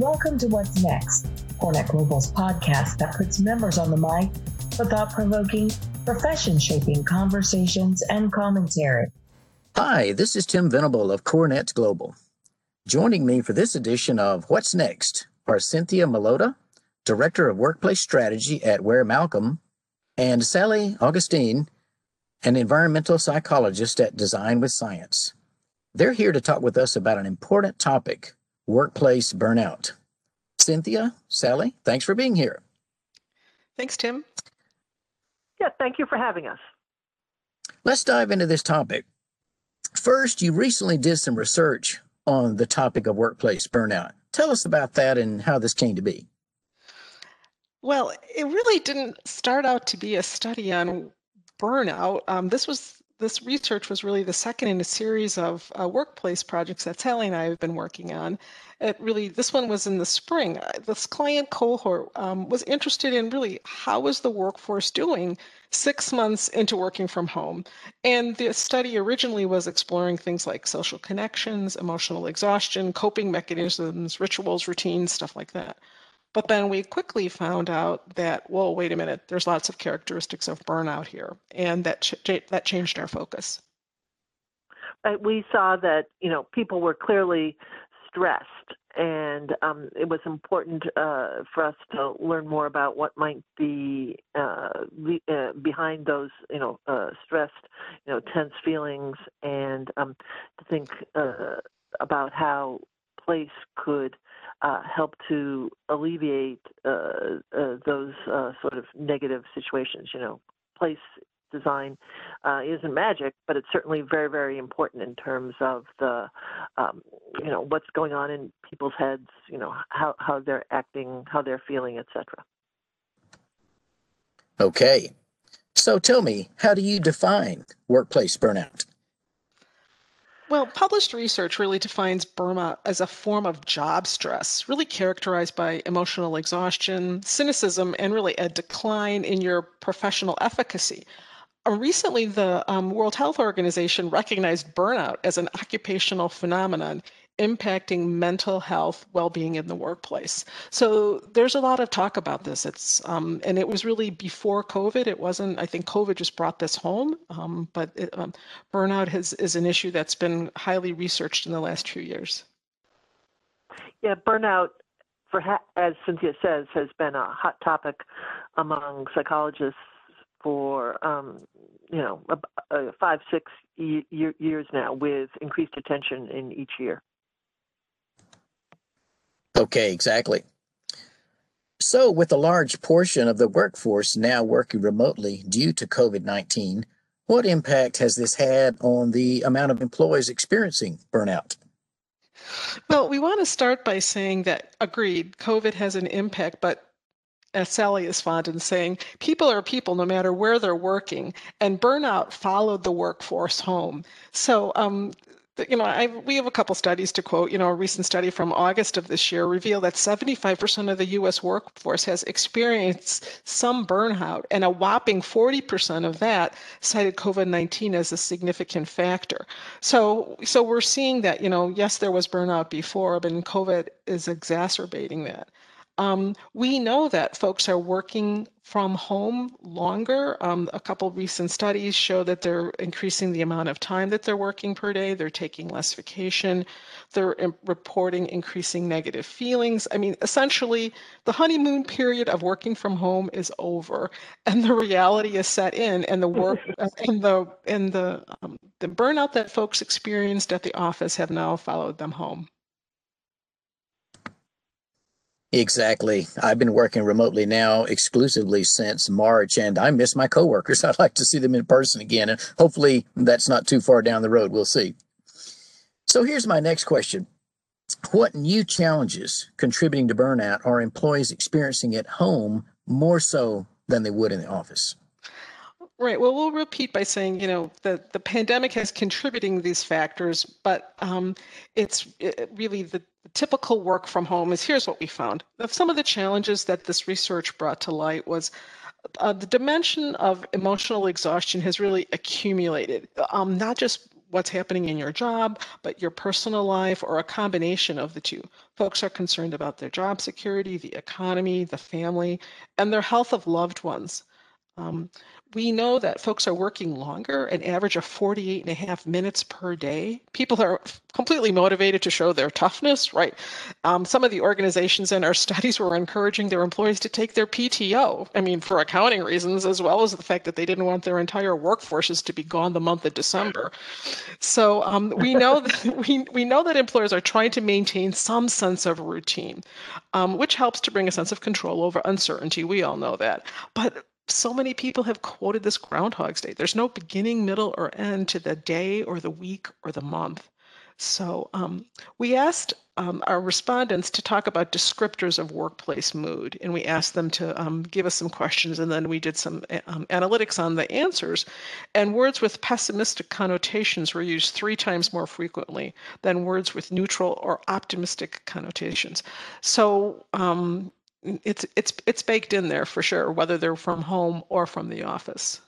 Welcome to What's Next, CoreNet Global's podcast that puts members on the mic for thought provoking, profession shaping conversations and commentary. Hi, this is Tim Venable of CoreNet Global. Joining me for this edition of What's Next are Cynthia Milota, Director of Workplace Strategy at Ware Malcolm, and Sally Augustin, an environmental psychologist at Design with Science. They're here to talk with us about an important topic workplace burnout. Cynthia, Sally, thanks for being here. Thanks, Tim. Yeah, thank you for having us. Let's dive into this topic. First, you recently did some research on the topic of workplace burnout. Tell us about that and how this came to be. Well, it really didn't start out to be a study on burnout. Um, this was this research was really the second in a series of uh, workplace projects that Sally and I have been working on. It really, this one was in the spring. Uh, this client cohort um, was interested in really how was the workforce doing six months into working from home. And the study originally was exploring things like social connections, emotional exhaustion, coping mechanisms, rituals, routines, stuff like that. But then we quickly found out that, whoa, wait a minute, there's lots of characteristics of burnout here. And that, ch- that changed our focus. We saw that, you know, people were clearly stressed and um, it was important uh, for us to learn more about what might be uh, uh, behind those, you know, uh, stressed, you know, tense feelings, and um, to think uh, about how place could uh, help to alleviate those sort of negative situations. You know, place design uh, isn't magic, but it's certainly very, very important in terms of the, um, you know, what's going on in people's heads, you know, how, how they're acting, how they're feeling, etc. Okay. So tell me, how do you define workplace burnout? Well, published research really defines burnout as a form of job stress, really characterized by emotional exhaustion, cynicism, and really a decline in your professional efficacy. Uh, recently, the um, World Health Organization recognized burnout as an occupational phenomenon impacting mental health well-being in the workplace. So there's a lot of talk about this. It's um, and it was really before COVID. It wasn't. I think COVID just brought this home. Um, but it, um, burnout has, is an issue that's been highly researched in the last few years. Yeah, burnout, for ha- as Cynthia says, has been a hot topic among psychologists for um, you know uh, five six years now with increased attention in each year okay exactly so with a large portion of the workforce now working remotely due to covid-19 what impact has this had on the amount of employees experiencing burnout well, we want to start by saying that agreed, COVID has an impact, but as Sally is fond in saying, people are people no matter where they're working, and burnout followed the workforce home. So, um, you know, I, we have a couple studies to quote. You know, a recent study from August of this year revealed that 75% of the U.S. workforce has experienced some burnout, and a whopping 40% of that cited COVID-19 as a significant factor. So, so we're seeing that, you know, yes, there was burnout before, but COVID is exacerbating that. Um, we know that folks are working from home longer. Um, a couple recent studies show that they're increasing the amount of time that they're working per day. They're taking less vacation. They're reporting increasing negative feelings. I mean, essentially, the honeymoon period of working from home is over, and the reality is set in. And the work and the and the um, the burnout that folks experienced at the office have now followed them home. Exactly. I've been working remotely now exclusively since March, and I miss my coworkers. I'd like to see them in person again, and hopefully that's not too far down the road. We'll see. So here's my next question. What new challenges contributing to burnout are employees experiencing at home more so than they would in the office? Right. Well, we'll repeat by saying, you know, the, the pandemic has contributing these factors, but um, it's it really the, the, typical work from home is here's what we found. Some of the challenges that this research brought to light was uh, the dimension of emotional exhaustion has really accumulated, um, not just what's happening in your job, but your personal life or a combination of the two. Folks are concerned about their job security, the economy, the family, and their health of loved ones. Um, we know that folks are working longer, an average of 48 and a half minutes per day. People are completely motivated to show their toughness, right? Um, some of the organizations in our studies were encouraging their employees to take their PTO. I mean, for accounting reasons, as well as the fact that they didn't want their entire workforces to be gone the month of December. So um, we know that we, we know that employers are trying to maintain some sense of routine, um, which helps to bring a sense of control over uncertainty. We all know that. But so many people have quoted this Groundhog's Day. There's no beginning, middle, or end to the day or the week or the month. So um, we asked um, our respondents to talk about descriptors of workplace mood, and we asked them to um, give us some questions, and then we did some um, analytics on the answers. And words with pessimistic connotations were used three times more frequently than words with neutral or optimistic connotations. So um, it's it's it's baked in there for sure, whether they're from home or from the office.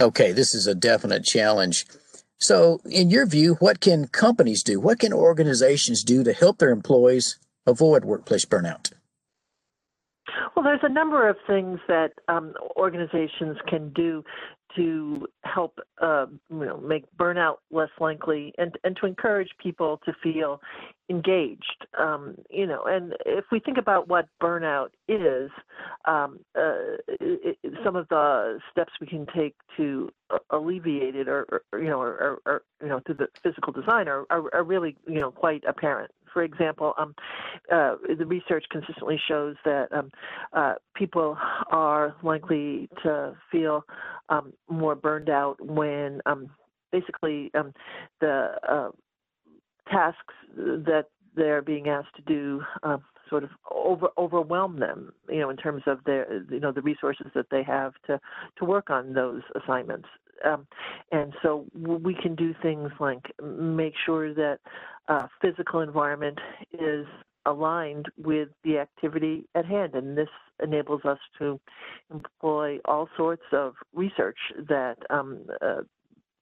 Okay, this is a definite challenge. So, in your view, what can companies do? What can organizations do to help their employees avoid workplace burnout? Well, there's a number of things that um, organizations can do to help uh, you know make burnout less likely and and to encourage people to feel engaged um, you know and if we think about what burnout is um, uh, it, some of the steps we can take to alleviate it or, or you know or, or, you know through the physical design are, are, are really you know quite apparent. For example, um, uh, the research consistently shows that um, uh, people are likely to feel um, more burned out when um, basically um, the uh, tasks that they're being asked to do uh, sort of over, overwhelm them, you know, in terms of their, you know, the resources that they have to to work on those assignments. Um, and so we can do things like make sure that uh, physical environment is aligned with the activity at hand. And this enables us to employ all sorts of research that um, uh,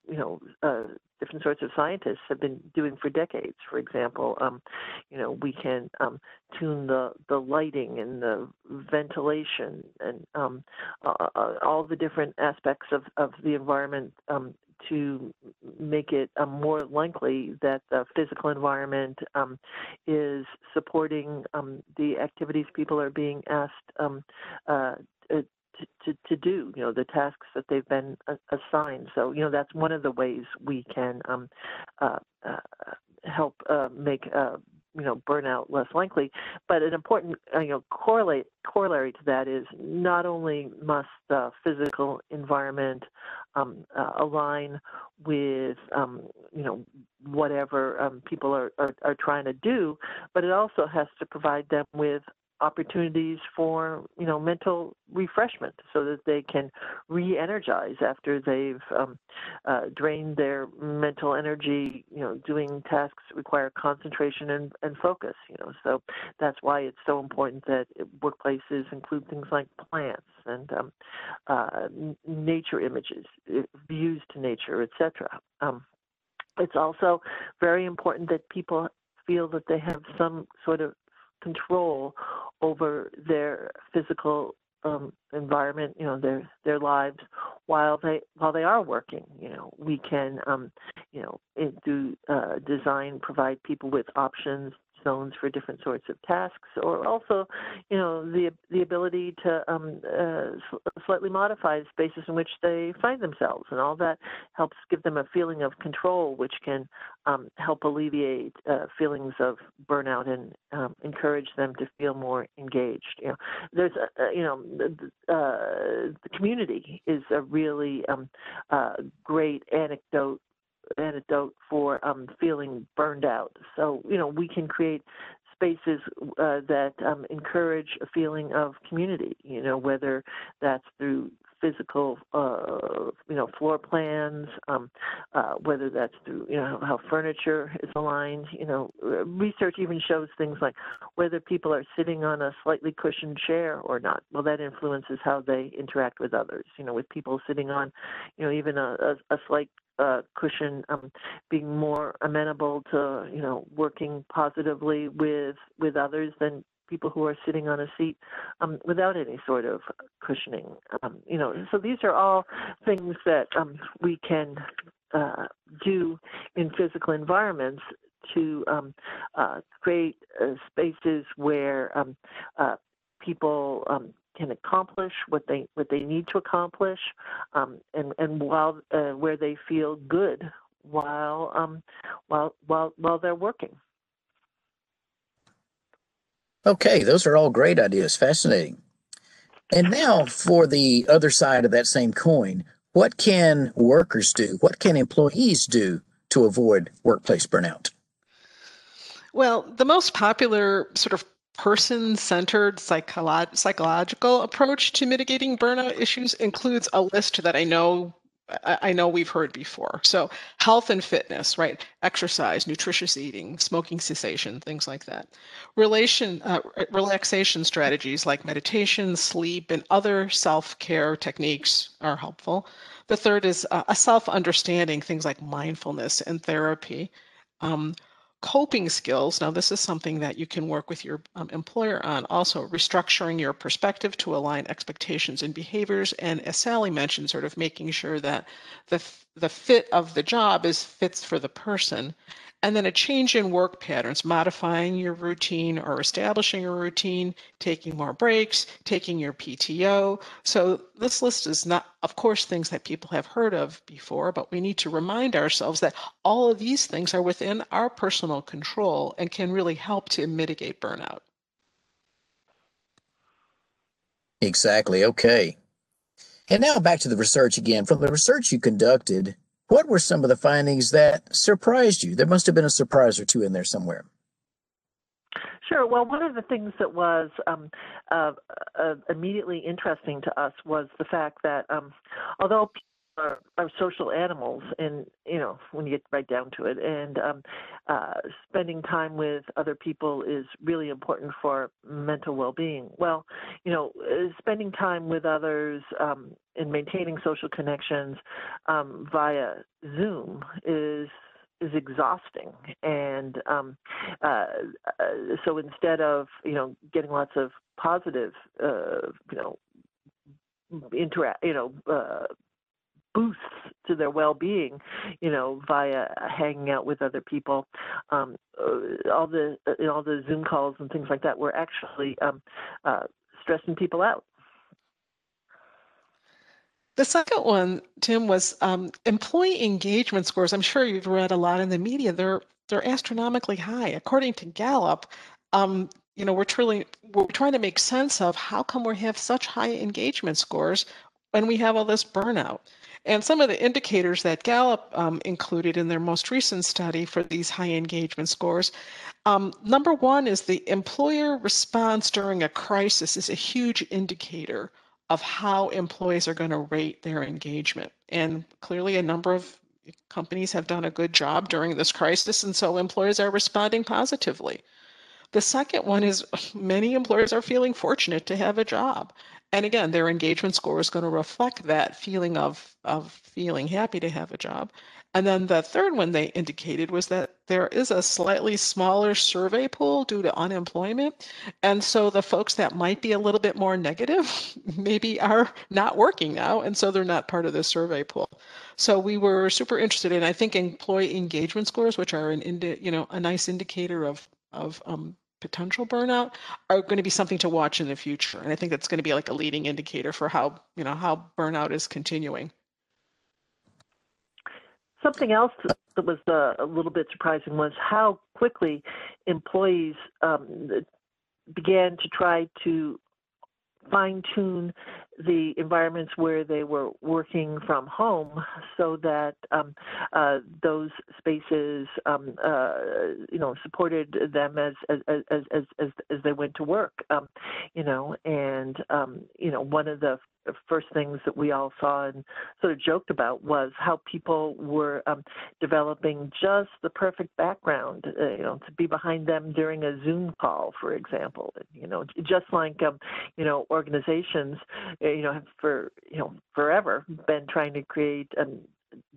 you know, uh, different sorts of scientists have been doing for decades. For example, um, you know, we can um, tune the, the lighting and the ventilation and um, uh, all the different aspects of, of the environment um, to make it uh, more likely that the physical environment um, is supporting um, the activities people are being asked um, uh, to, to, do, you know, the tasks that they've been assigned. So, you know, that's one of the ways we can um, uh, uh, help uh, make uh, you know burnout less likely. But an important uh, you know correlate corollary to that is not only must the physical environment um, uh, align with um, you know whatever um, people are, are, are trying to do, but it also has to provide them with opportunities for you know mental refreshment so that they can re-energize after they've um, uh, drained their mental energy you know doing tasks require concentration and, and focus you know. So that's why it's so important that workplaces include things like plants and um, uh, nature images views to nature etc um, it's also very important that people feel that they have some sort of control over their physical um, environment, you know, their their lives while they while they are working. You know, we can, um, you know, do uh, design provide people with options zones for different sorts of tasks, or also, you know, the the ability to um, uh, slightly modify the spaces in which they find themselves, and all that helps give them a feeling of control, which can um, help alleviate uh, feelings of burnout and um, encourage them to feel more engaged. You know, there's a, a you know, uh, the community is a really um, uh, great anecdote antidote for um, feeling burned out. So, you know, we can create spaces uh, that um, encourage a feeling of community, you know, whether that's through physical, uh, you know, floor plans, um, uh, whether that's through, you know, how furniture is aligned. You know, research even shows things like whether people are sitting on a slightly cushioned chair or not. Well, that influences how they interact with others. You know, with people sitting on, you know, even a, a, a slight uh, cushion, um, being more amenable to you know working positively with with others than people who are sitting on a seat um, without any sort of cushioning. Um, you know, so these are all things that um, we can uh, do in physical environments to um, uh, create uh, spaces where um, uh, people um, can accomplish what they what they need to accomplish, and and while uh, where they feel good while um, while while while they're working. Okay, those are all great ideas. Fascinating. And now for the other side of that same coin, what can workers do? What can employees do to avoid workplace burnout? Well, the most popular sort of person centered psycholo- psychological approach to mitigating burnout issues includes a list that I know I know we've heard before. So, health and fitness, right? Exercise, nutritious eating, smoking cessation, things like that. Relation, uh, relaxation strategies like meditation, sleep, and other self care techniques are helpful. The third is uh, a self understanding, things like mindfulness and therapy. Um, coping skills. Now this is something that you can work with your um, employer on. Also restructuring your perspective to align expectations and behaviors. And as sally mentioned sort of making sure that the the fit of the job is fits for the person. And then a change in work patterns, modifying your routine or establishing a routine, taking more breaks, taking your PTO. So this list is not, of course, things that people have heard of before, but we need to remind ourselves that all of these things are within our personal control and can really help to mitigate burnout. Exactly. Okay. And now back to the research again. From the research you conducted, what were some of the findings that surprised you? There must have been a surprise or two in there somewhere. Sure. Well, one of the things that was um, uh, uh, immediately interesting to us was the fact that um, although are, are social animals, and you know when you get right down to it, and um, uh, spending time with other people is really important for mental well-being. Well, you know, uh, spending time with others um, and maintaining social connections um, via Zoom is is exhausting and um, uh, uh, so instead of you know getting lots of positive uh, you know interact you know uh, boosts to their well-being, you know, via hanging out with other people. Um, uh, all the uh, all the Zoom calls and things like that were actually um, uh, stressing people out. The second one, Tim, was um, employee engagement scores. I'm sure you've read a lot in the media. They're they're astronomically high, according to Gallup. Um, you know, we're truly we're trying to make sense of how come we have such high engagement scores when we have all this burnout. And some of the indicators that Gallup um, included in their most recent study for these high engagement scores um, number one is the employer response during a crisis is a huge indicator of how employees are going to rate their engagement. And clearly, a number of companies have done a good job during this crisis, and so employers are responding positively. The second one is many employers are feeling fortunate to have a job. And again, their engagement score is going to reflect that feeling of, of feeling happy to have a job. And then the third one they indicated was that there is a slightly smaller survey pool due to unemployment. And so the folks that might be a little bit more negative maybe are not working now. And so they're not part of the survey pool. So we were super interested in, I think, employee engagement scores, which are an indi- you know, a nice indicator of, of um, potential burnout are going to be something to watch in the future and i think that's going to be like a leading indicator for how you know how burnout is continuing something else that was uh, a little bit surprising was how quickly employees um, began to try to fine tune the environments where they were working from home so that um, uh, those spaces um, uh, you know supported them as as as as as, they went to work um, you know and um, you know one of the first things that we all saw and sort of joked about was how people were um, developing just the perfect background, uh, you know, to be behind them during a Zoom call, for example. You know, just like um, you know organizations, uh, you know, have for you know forever been trying to create um,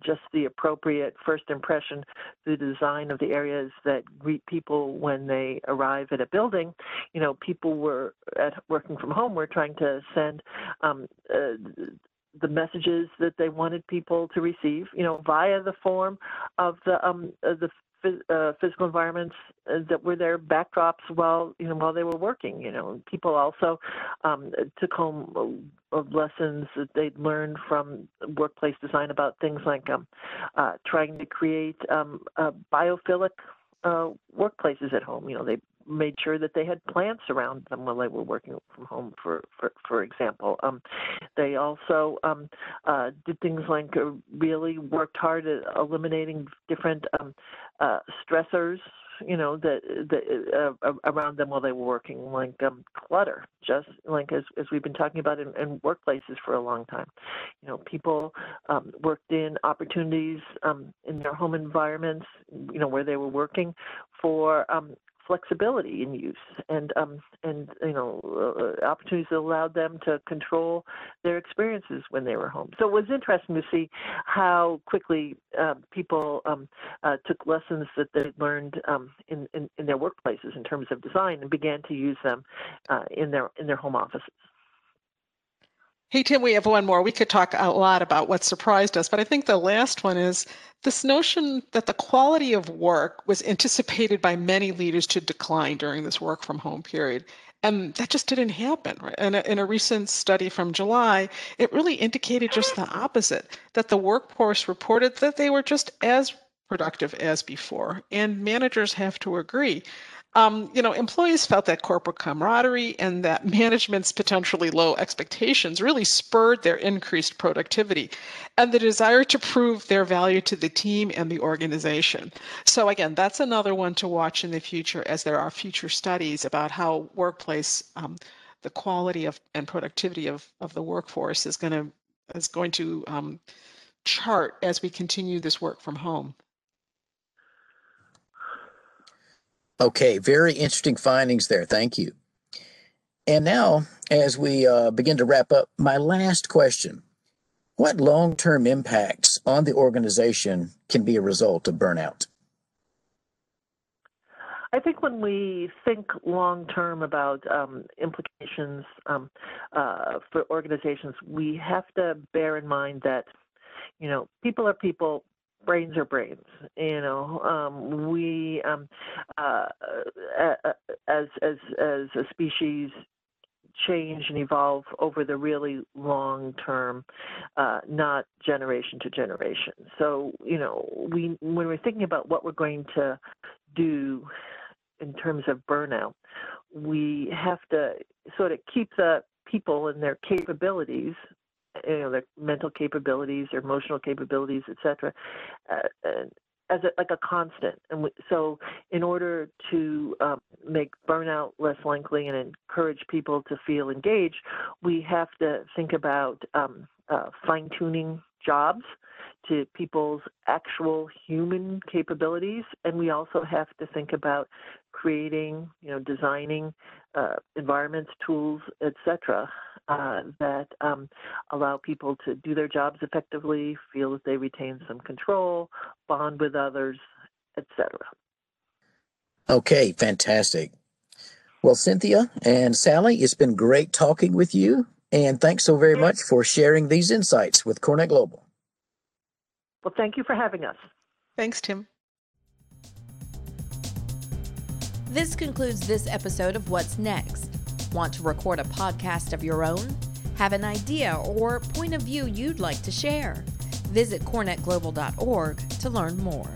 just the appropriate first impression, the design of the areas that greet people when they arrive at a building. You know, people were at working from home were trying to send um, uh, the messages that they wanted people to receive, you know, via the form of the um, the uh, physical environments uh, that were their backdrops while you know while they were working. You know, people also um, took home lessons that they'd learned from workplace design about things like um, uh, trying to create um, uh, biophilic uh, workplaces at home. You know, they made sure that they had plants around them while they were working from home, for for, for example. Um, they also um, uh, did things like uh, really worked hard at eliminating different um, uh, stressors you know that that uh, around them while they were working like um, clutter just like as, as we've been talking about in, in workplaces for a long time you know people um, worked in opportunities um, in their home environments you know where they were working for um, flexibility in use and um, and you know uh, opportunities that allowed them to control their experiences when they were home. So it was interesting to see how quickly uh, people um, uh, took lessons that they learned um, in, in, in their workplaces in terms of design and began to use them uh, in their in their home offices. Hey, Tim, we have one more. We could talk a lot about what surprised us, but I think the last one is this notion that the quality of work was anticipated by many leaders to decline during this work from home period. And that just didn't happen. And in a recent study from July, it really indicated just the opposite that the workforce reported that they were just as productive as before. And managers have to agree. Um, you know, employees felt that corporate camaraderie and that management's potentially low expectations really spurred their increased productivity and the desire to prove their value to the team and the organization. So, again, that's another one to watch in the future as there are future studies about how workplace, um, the quality of and productivity of, of the workforce is going to is going to um, chart as we continue this work from home. Okay, very interesting findings there. Thank you. And now, as we uh, begin to wrap up, my last question What long term impacts on the organization can be a result of burnout? I think when we think long term about um, implications um, uh, for organizations, we have to bear in mind that, you know, people are people, brains are brains. You know, um, we um, uh, as as as a species change and evolve over the really long term, uh, not generation to generation. So you know, we when we're thinking about what we're going to do in terms of burnout, we have to sort of keep the people and their capabilities you know, their mental capabilities, their emotional capabilities, etc., uh, as a, like a constant. And we, so, in order to um, make burnout less likely and encourage people to feel engaged, we have to think about um, uh, fine tuning jobs to people's actual human capabilities, and we also have to think about creating, you know, designing uh, environments, tools, etc., uh, that um, allow people to do their jobs effectively, feel that they retain some control, bond with others, etc. Okay, fantastic. Well, Cynthia and Sally, it's been great talking with you, and thanks so very much for sharing these insights with CoreNet Global. Well, thank you for having us. Thanks, Tim. This concludes this episode of What's Next. Want to record a podcast of your own? Have an idea or point of view you'd like to share? Visit corenetglobal.org to learn more.